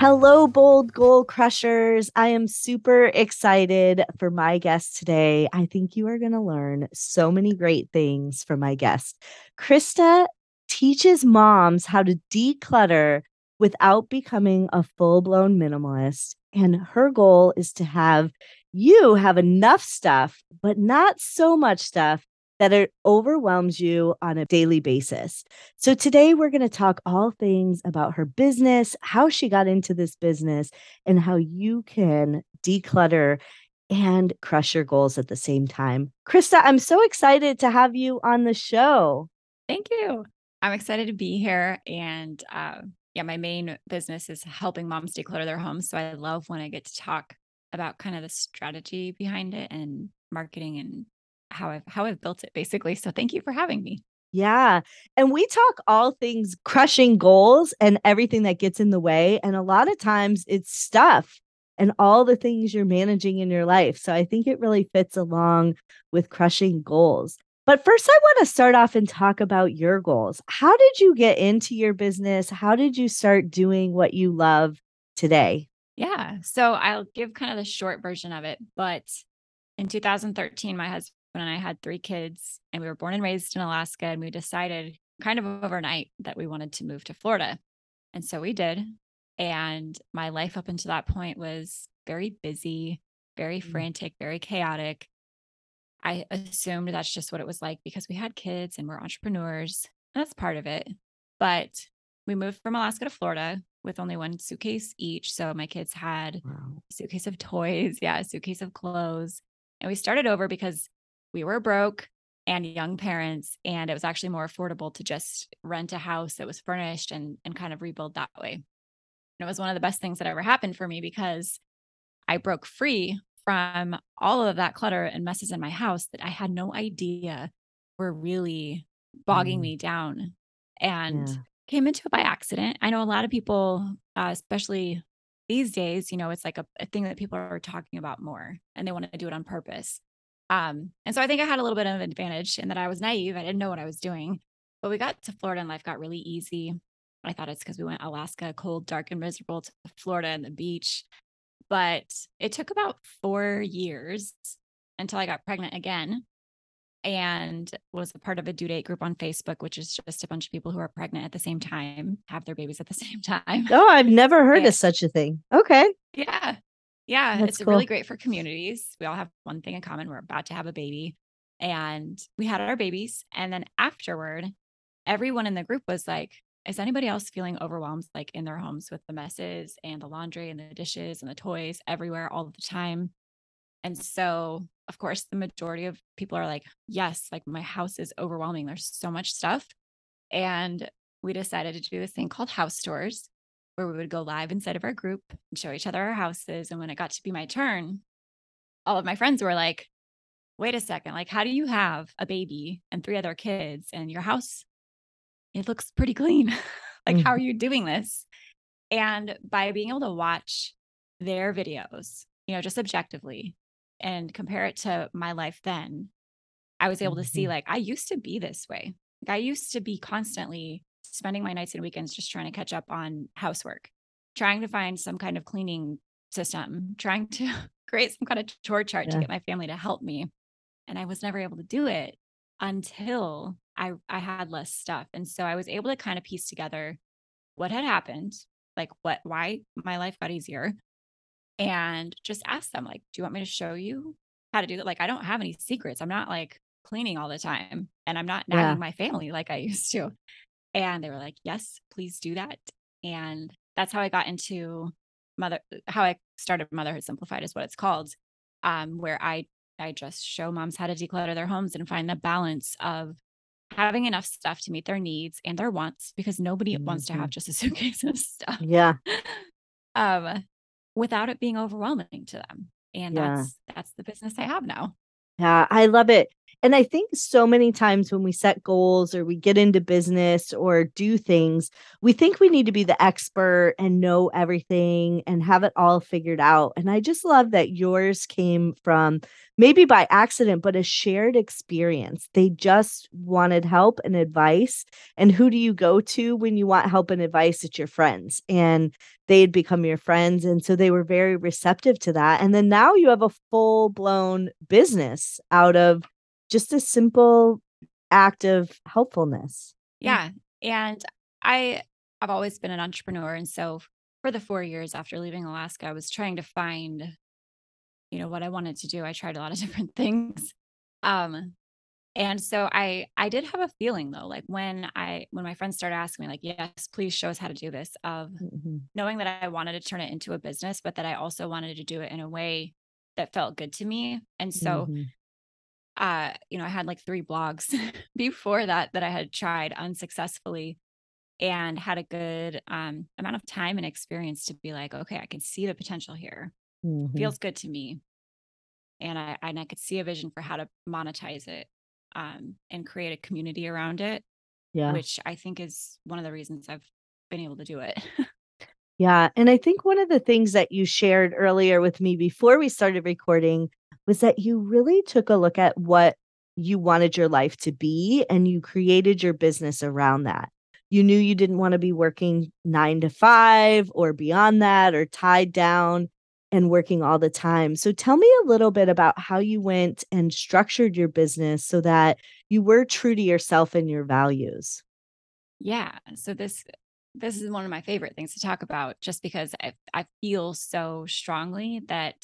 Hello, bold goal crushers. I am super excited for my guest today. I think you are going to learn so many great things from my guest. Krista teaches moms how to declutter without becoming a full blown minimalist. And her goal is to have you have enough stuff, but not so much stuff that it overwhelms you on a daily basis. So, today we're going to talk all things about her business, how she got into this business, and how you can declutter and crush your goals at the same time. Krista, I'm so excited to have you on the show. Thank you. I'm excited to be here. And uh, yeah, my main business is helping moms declutter their homes. So, I love when I get to talk about kind of the strategy behind it and marketing and how I've how I've built it basically. So thank you for having me. Yeah. And we talk all things crushing goals and everything that gets in the way. And a lot of times it's stuff and all the things you're managing in your life. So I think it really fits along with crushing goals. But first, I want to start off and talk about your goals. How did you get into your business? How did you start doing what you love today? Yeah. So I'll give kind of the short version of it. But in 2013, my husband and I had three kids, and we were born and raised in Alaska. And we decided kind of overnight that we wanted to move to Florida. And so we did. And my life up until that point was very busy, very mm. frantic, very chaotic. I assumed that's just what it was like because we had kids and we're entrepreneurs. And That's part of it. But we moved from Alaska to Florida with only one suitcase each. So my kids had wow. a suitcase of toys, yeah, a suitcase of clothes. And we started over because we were broke and young parents and it was actually more affordable to just rent a house that was furnished and and kind of rebuild that way and it was one of the best things that ever happened for me because i broke free from all of that clutter and messes in my house that i had no idea were really bogging mm. me down and yeah. came into it by accident i know a lot of people uh, especially these days you know it's like a, a thing that people are talking about more and they want to do it on purpose um, and so I think I had a little bit of an advantage in that I was naive. I didn't know what I was doing. But we got to Florida and life got really easy. I thought it's because we went Alaska, cold, dark, and miserable to Florida and the beach. But it took about four years until I got pregnant again and was a part of a due date group on Facebook, which is just a bunch of people who are pregnant at the same time, have their babies at the same time. Oh, I've never heard of such a thing. Okay. Yeah. Yeah, That's it's cool. really great for communities. We all have one thing in common. We're about to have a baby. And we had our babies. And then afterward, everyone in the group was like, is anybody else feeling overwhelmed like in their homes with the messes and the laundry and the dishes and the toys everywhere all the time? And so, of course, the majority of people are like, yes, like my house is overwhelming. There's so much stuff. And we decided to do this thing called house tours where we would go live inside of our group and show each other our houses. And when it got to be my turn, all of my friends were like, wait a second, like, how do you have a baby and three other kids and your house? It looks pretty clean. like, mm-hmm. how are mm-hmm. you doing this? And by being able to watch their videos, you know, just objectively and compare it to my life then, I was able to see, mm-hmm. like, I used to be this way. Like, I used to be constantly spending my nights and weekends just trying to catch up on housework, trying to find some kind of cleaning system, trying to create some kind of chore chart yeah. to get my family to help me. And I was never able to do it until I I had less stuff. And so I was able to kind of piece together what had happened, like what why my life got easier and just ask them like, "Do you want me to show you how to do that?" Like I don't have any secrets. I'm not like cleaning all the time and I'm not nagging yeah. my family like I used to. And they were like, yes, please do that. And that's how I got into mother, how I started Motherhood Simplified is what it's called, um, where I, I just show moms how to declutter their homes and find the balance of having enough stuff to meet their needs and their wants because nobody mm-hmm. wants to have mm-hmm. just a suitcase of stuff. Yeah. um, without it being overwhelming to them. And yeah. that's that's the business I have now. Yeah, I love it. And I think so many times when we set goals or we get into business or do things, we think we need to be the expert and know everything and have it all figured out. And I just love that yours came from maybe by accident, but a shared experience. They just wanted help and advice. And who do you go to when you want help and advice? It's your friends. And they had become your friends. And so they were very receptive to that. And then now you have a full blown business out of just a simple act of helpfulness. Yeah. And I I've always been an entrepreneur and so for the 4 years after leaving Alaska I was trying to find you know what I wanted to do. I tried a lot of different things. Um and so I I did have a feeling though like when I when my friends started asking me like yes please show us how to do this of mm-hmm. knowing that I wanted to turn it into a business but that I also wanted to do it in a way that felt good to me. And so mm-hmm uh, you know, I had like three blogs before that that I had tried unsuccessfully and had a good um, amount of time and experience to be like, okay, I can see the potential here. Mm-hmm. Feels good to me. And I and I could see a vision for how to monetize it um, and create a community around it. Yeah. Which I think is one of the reasons I've been able to do it. yeah. And I think one of the things that you shared earlier with me before we started recording was that you really took a look at what you wanted your life to be and you created your business around that. You knew you didn't want to be working nine to five or beyond that or tied down and working all the time. So tell me a little bit about how you went and structured your business so that you were true to yourself and your values. Yeah. So this this is one of my favorite things to talk about just because I, I feel so strongly that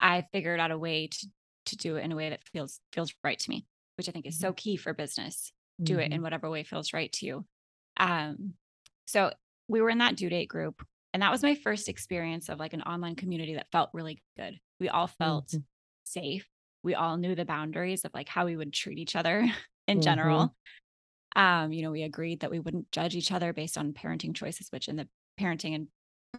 I figured out a way to to do it in a way that feels feels right to me, which I think is so mm-hmm. key for business. Do mm-hmm. it in mm-hmm. whatever way feels right to you. Um, so we were in that due date group, and that was my first experience of like an online community that felt really good. We all felt mm-hmm. safe. We all knew the boundaries of like how we would treat each other in mm-hmm. general. Um, you know, we agreed that we wouldn't judge each other based on parenting choices, which in the parenting and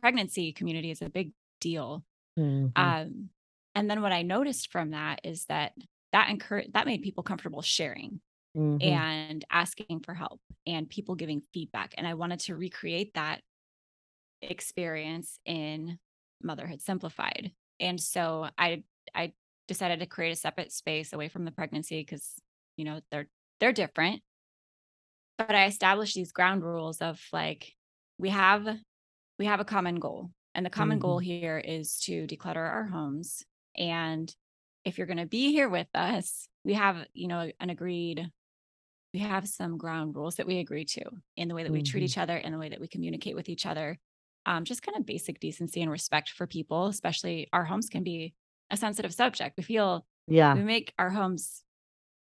pregnancy community is a big deal. Mm-hmm. Um, and then what I noticed from that is that that encouraged that made people comfortable sharing mm-hmm. and asking for help and people giving feedback. And I wanted to recreate that experience in Motherhood Simplified. And so I I decided to create a separate space away from the pregnancy because you know they're they're different. But I established these ground rules of like we have we have a common goal. And the common mm-hmm. goal here is to declutter our homes and if you're going to be here with us, we have, you know, an agreed, we have some ground rules that we agree to in the way that we mm-hmm. treat each other, in the way that we communicate with each other. Um, just kind of basic decency and respect for people, especially our homes can be a sensitive subject. We feel, yeah, we make our homes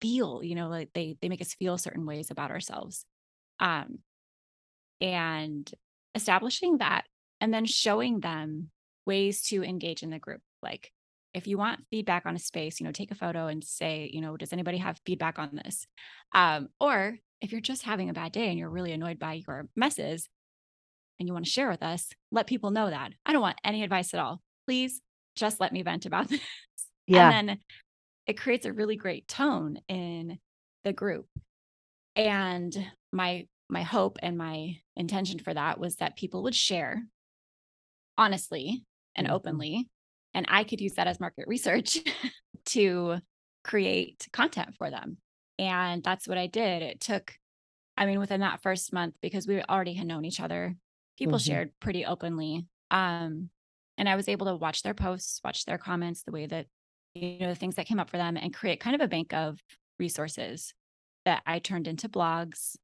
feel, you know, like they they make us feel certain ways about ourselves. Um, and establishing that and then showing them ways to engage in the group like if you want feedback on a space, you know, take a photo and say, you know, does anybody have feedback on this? Um, or if you're just having a bad day and you're really annoyed by your messes and you want to share with us, let people know that. I don't want any advice at all. Please just let me vent about this. Yeah. And then it creates a really great tone in the group. And my my hope and my intention for that was that people would share honestly and mm-hmm. openly and I could use that as market research to create content for them. And that's what I did. It took, I mean, within that first month, because we already had known each other, people mm-hmm. shared pretty openly. Um, and I was able to watch their posts, watch their comments, the way that, you know, the things that came up for them and create kind of a bank of resources that I turned into blogs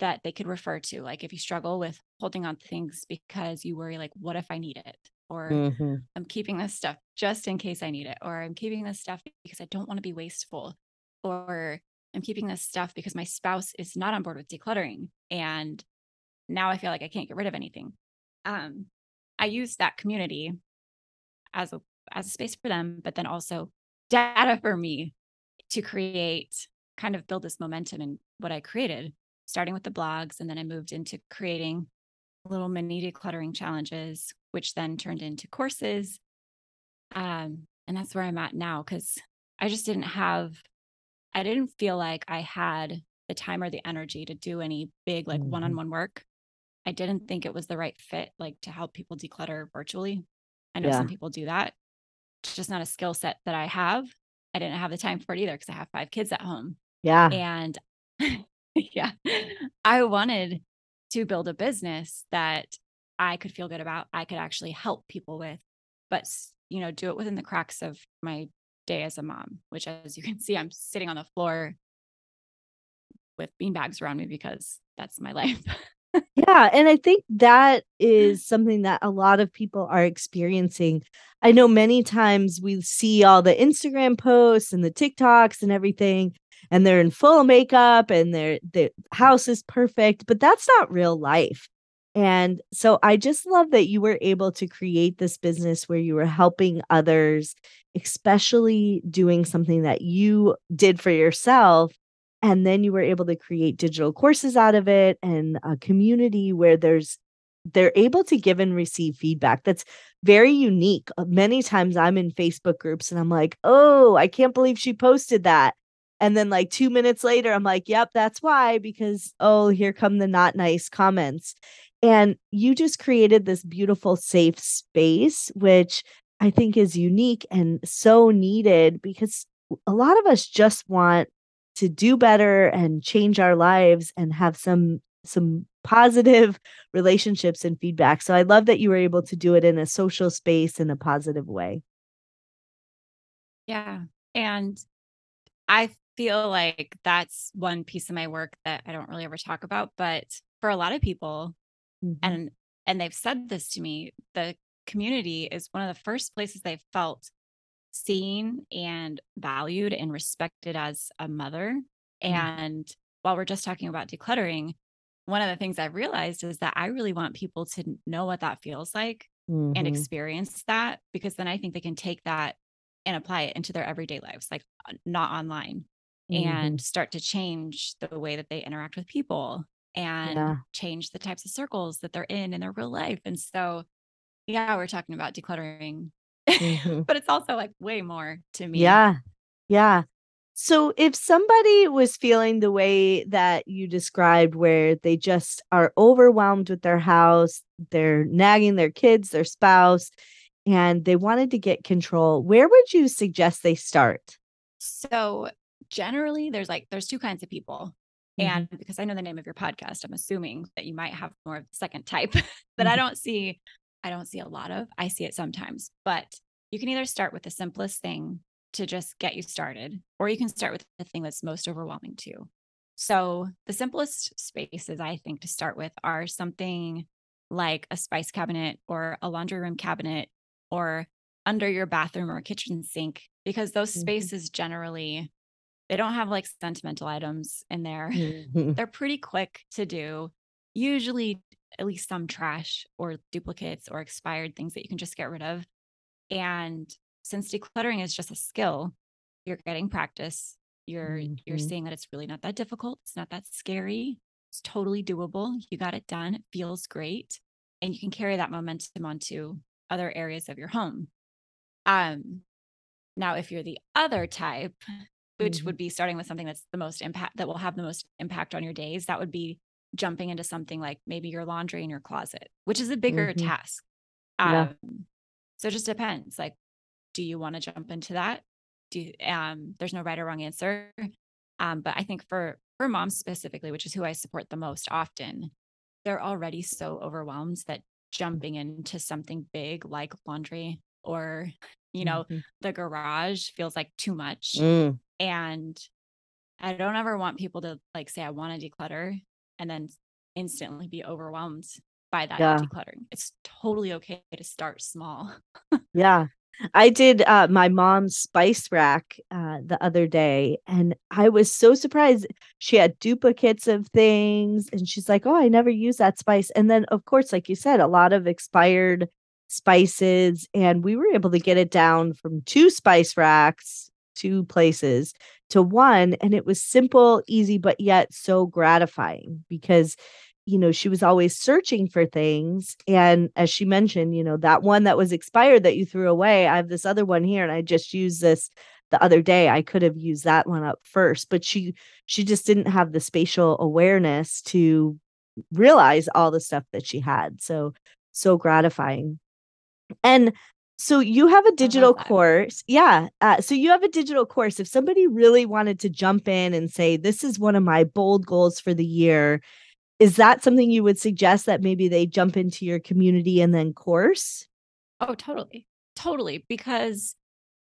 that they could refer to. Like if you struggle with holding on to things because you worry, like, what if I need it? Or mm-hmm. I'm keeping this stuff just in case I need it, or I'm keeping this stuff because I don't want to be wasteful, or I'm keeping this stuff because my spouse is not on board with decluttering. And now I feel like I can't get rid of anything. Um, I use that community as a as a space for them, but then also data for me to create kind of build this momentum in what I created, starting with the blogs. And then I moved into creating little mini decluttering challenges, which then turned into courses. Um, and that's where I'm at now because I just didn't have, I didn't feel like I had the time or the energy to do any big, like one on one work. I didn't think it was the right fit, like to help people declutter virtually. I know yeah. some people do that. It's just not a skill set that I have. I didn't have the time for it either because I have five kids at home. Yeah. And yeah, I wanted to build a business that I could feel good about, I could actually help people with, but you know, do it within the cracks of my day as a mom, which as you can see, I'm sitting on the floor with beanbags around me because that's my life. yeah. And I think that is something that a lot of people are experiencing. I know many times we see all the Instagram posts and the TikToks and everything, and they're in full makeup and their the house is perfect, but that's not real life. And so I just love that you were able to create this business where you were helping others, especially doing something that you did for yourself and then you were able to create digital courses out of it and a community where there's they're able to give and receive feedback that's very unique uh, many times i'm in facebook groups and i'm like oh i can't believe she posted that and then like 2 minutes later i'm like yep that's why because oh here come the not nice comments and you just created this beautiful safe space which i think is unique and so needed because a lot of us just want to do better and change our lives and have some some positive relationships and feedback. So I love that you were able to do it in a social space in a positive way. Yeah. And I feel like that's one piece of my work that I don't really ever talk about, but for a lot of people mm-hmm. and and they've said this to me, the community is one of the first places they've felt seen and valued and respected as a mother. Mm-hmm. And while we're just talking about decluttering, one of the things I've realized is that I really want people to know what that feels like mm-hmm. and experience that because then I think they can take that and apply it into their everyday lives, like uh, not online, mm-hmm. and start to change the way that they interact with people and yeah. change the types of circles that they're in in their real life. And so, yeah, we're talking about decluttering mm-hmm. but it's also like way more to me. Yeah. Yeah. So if somebody was feeling the way that you described, where they just are overwhelmed with their house, they're nagging their kids, their spouse, and they wanted to get control, where would you suggest they start? So generally there's like there's two kinds of people. Mm-hmm. And because I know the name of your podcast, I'm assuming that you might have more of the second type that mm-hmm. I don't see I don't see a lot of. I see it sometimes, but you can either start with the simplest thing to just get you started, or you can start with the thing that's most overwhelming to you. So, the simplest spaces I think to start with are something like a spice cabinet or a laundry room cabinet or under your bathroom or kitchen sink because those mm-hmm. spaces generally they don't have like sentimental items in there. Mm-hmm. They're pretty quick to do. Usually at least some trash or duplicates or expired things that you can just get rid of. And since decluttering is just a skill, you're getting practice. You're mm-hmm. you're seeing that it's really not that difficult. It's not that scary. It's totally doable. You got it done. It feels great. And you can carry that momentum onto other areas of your home. Um now if you're the other type, which mm-hmm. would be starting with something that's the most impact that will have the most impact on your days, that would be jumping into something like maybe your laundry in your closet, which is a bigger mm-hmm. task. Um, yeah. So it just depends. Like, do you want to jump into that? Do you, um, there's no right or wrong answer. Um, but I think for for moms specifically, which is who I support the most often, they're already so overwhelmed that jumping into something big like laundry or you know mm-hmm. the garage feels like too much mm. And i don't ever want people to like say i want to declutter and then instantly be overwhelmed by that yeah. decluttering. It's totally okay to start small. yeah. I did uh, my mom's spice rack uh, the other day, and I was so surprised. She had duplicates of things, and she's like, "Oh, I never use that spice." And then, of course, like you said, a lot of expired spices, and we were able to get it down from two spice racks, two places, to one and it was simple easy but yet so gratifying because you know, she was always searching for things. And as she mentioned, you know, that one that was expired that you threw away, I have this other one here and I just used this the other day. I could have used that one up first, but she she just didn't have the spatial awareness to realize all the stuff that she had. So so gratifying. And so you have a digital course. Yeah. Uh, so you have a digital course. If somebody really wanted to jump in and say, this is one of my bold goals for the year, is that something you would suggest that maybe they jump into your community and then course? Oh, totally. Totally. Because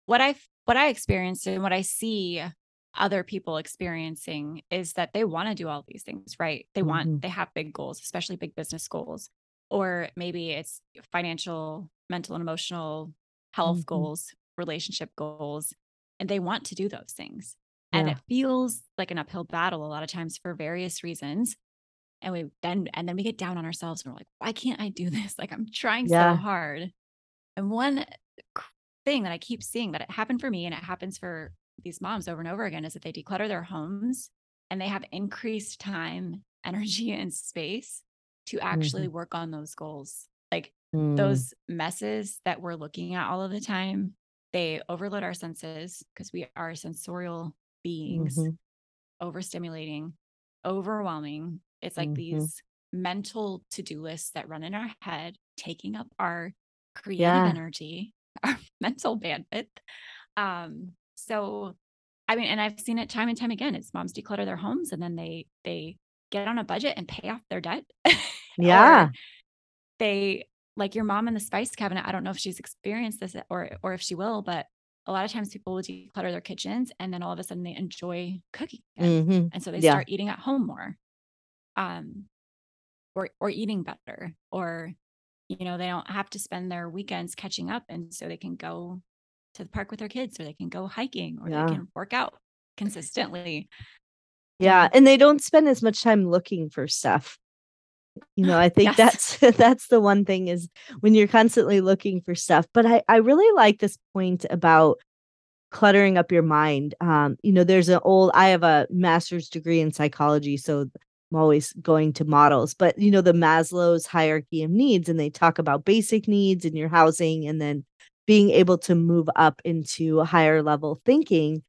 what I what I experienced and what I see other people experiencing is that they want to do all these things, right? They want mm-hmm. they have big goals, especially big business goals. Or maybe it's financial, mental and emotional health mm-hmm. goals, relationship goals, and they want to do those things. Yeah. And it feels like an uphill battle a lot of times for various reasons and we then and then we get down on ourselves and we're like why can't i do this like i'm trying yeah. so hard and one thing that i keep seeing that it happened for me and it happens for these moms over and over again is that they declutter their homes and they have increased time energy and space to actually mm-hmm. work on those goals like mm. those messes that we're looking at all of the time they overload our senses because we are sensorial beings mm-hmm. overstimulating overwhelming it's like mm-hmm. these mental to-do lists that run in our head, taking up our creative yeah. energy, our mental bandwidth. Um, so I mean, and I've seen it time and time again. It's moms declutter their homes and then they they get on a budget and pay off their debt. yeah. they like your mom in the spice cabinet. I don't know if she's experienced this or or if she will, but a lot of times people will declutter their kitchens and then all of a sudden they enjoy cooking. Mm-hmm. And so they yeah. start eating at home more um or or eating better or you know they don't have to spend their weekends catching up and so they can go to the park with their kids or they can go hiking or yeah. they can work out consistently yeah and they don't spend as much time looking for stuff you know i think yes. that's that's the one thing is when you're constantly looking for stuff but i i really like this point about cluttering up your mind um you know there's an old i have a master's degree in psychology so I'm always going to models, but you know, the Maslow's hierarchy of needs, and they talk about basic needs and your housing and then being able to move up into higher level thinking.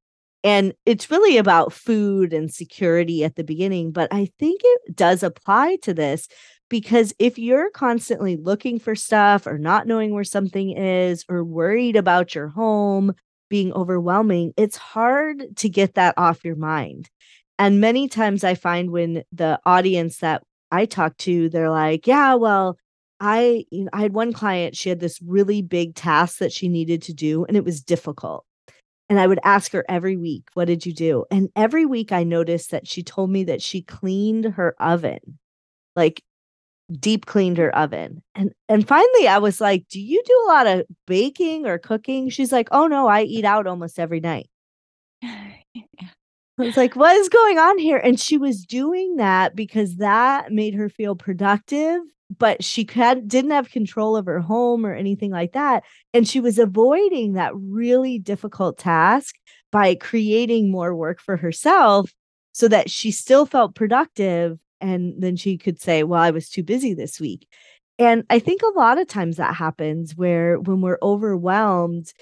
And it's really about food and security at the beginning, but I think it does apply to this because if you're constantly looking for stuff or not knowing where something is or worried about your home being overwhelming, it's hard to get that off your mind. And many times I find when the audience that I talk to, they're like, yeah, well, I, you know, I had one client, she had this really big task that she needed to do, and it was difficult. And I would ask her every week, what did you do? And every week I noticed that she told me that she cleaned her oven, like deep cleaned her oven. And and finally I was like, "Do you do a lot of baking or cooking?" She's like, "Oh no, I eat out almost every night." I was like, what is going on here? And she was doing that because that made her feel productive, but she didn't have control of her home or anything like that. And she was avoiding that really difficult task by creating more work for herself so that she still felt productive. And then she could say, well, I was too busy this week. And I think a lot of times that happens where when we're overwhelmed,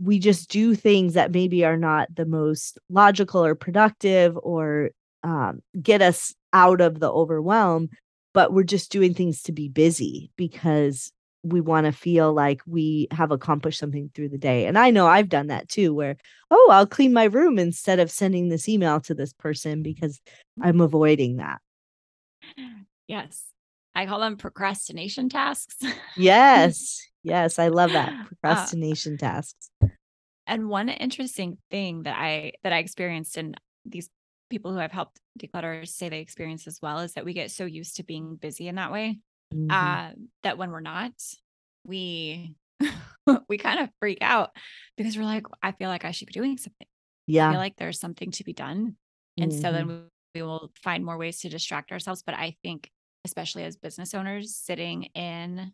we just do things that maybe are not the most logical or productive or um, get us out of the overwhelm but we're just doing things to be busy because we want to feel like we have accomplished something through the day. And i know i've done that too where oh i'll clean my room instead of sending this email to this person because i'm avoiding that. Yes. I call them procrastination tasks. Yes. Yes, I love that. Uh, procrastination uh, tasks. And one interesting thing that I that I experienced and these people who I've helped declutter say they experience as well is that we get so used to being busy in that way mm-hmm. uh, that when we're not, we we kind of freak out because we're like, I feel like I should be doing something. Yeah. I feel like there's something to be done. And mm-hmm. so then mm-hmm. we, we will find more ways to distract ourselves. But I think, especially as business owners, sitting in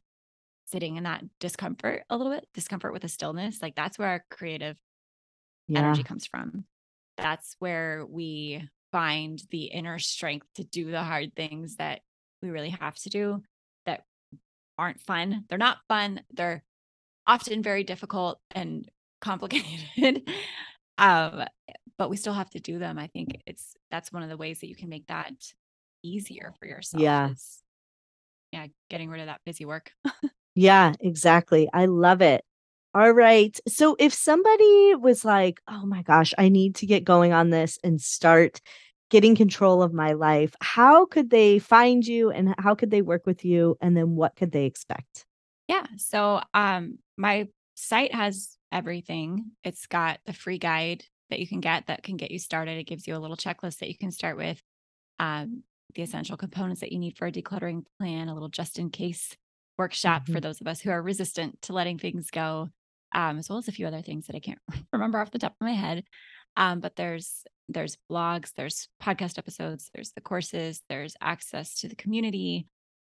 sitting in that discomfort a little bit, discomfort with a stillness, like that's where our creative yeah. energy comes from. That's where we find the inner strength to do the hard things that we really have to do that aren't fun. They're not fun. They're often very difficult and complicated. um, but we still have to do them. I think it's that's one of the ways that you can make that easier for yourself. Yeah. Is, yeah, getting rid of that busy work. yeah, exactly. I love it. All right. So if somebody was like, "Oh my gosh, I need to get going on this and start getting control of my life," how could they find you and how could they work with you and then what could they expect? Yeah. So um my site has everything. It's got the free guide that you can get that can get you started. It gives you a little checklist that you can start with. Um, the essential components that you need for a decluttering plan, a little just in case workshop mm-hmm. for those of us who are resistant to letting things go, um, as well as a few other things that I can't remember off the top of my head. Um, but there's there's blogs, there's podcast episodes, there's the courses, there's access to the community.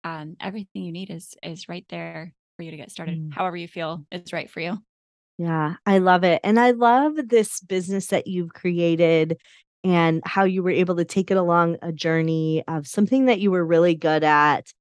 Um, everything you need is is right there for you to get started. Mm. However you feel is right for you. Yeah, I love it. And I love this business that you've created and how you were able to take it along a journey of something that you were really good at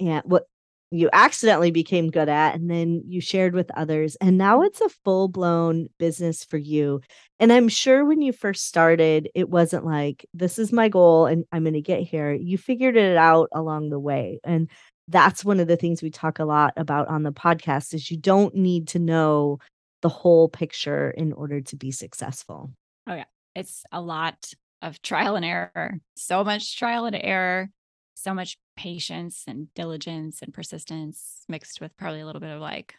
and what you accidentally became good at and then you shared with others and now mm. it's a full-blown business for you and i'm sure when you first started it wasn't like this is my goal and i'm going to get here you figured it out along the way and that's one of the things we talk a lot about on the podcast is you don't need to know the whole picture in order to be successful. Oh yeah. It's a lot of trial and error. So much trial and error, so much patience and diligence and persistence mixed with probably a little bit of like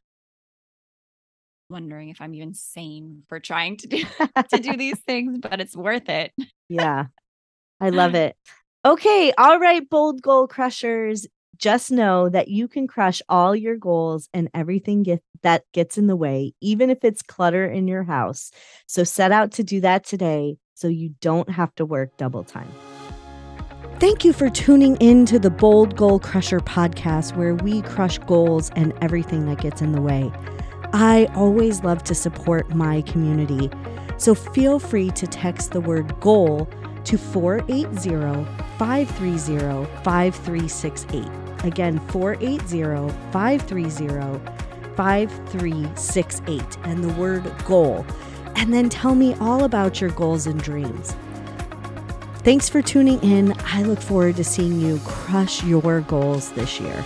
wondering if I'm even sane for trying to do to do these things, but it's worth it. yeah. I love it. Okay, all right, bold goal crushers just know that you can crush all your goals and everything get, that gets in the way, even if it's clutter in your house. So set out to do that today so you don't have to work double time. Thank you for tuning in to the Bold Goal Crusher podcast, where we crush goals and everything that gets in the way. I always love to support my community, so feel free to text the word goal to 480 530 5368. Again, 480 530 5368 and the word goal. And then tell me all about your goals and dreams. Thanks for tuning in. I look forward to seeing you crush your goals this year.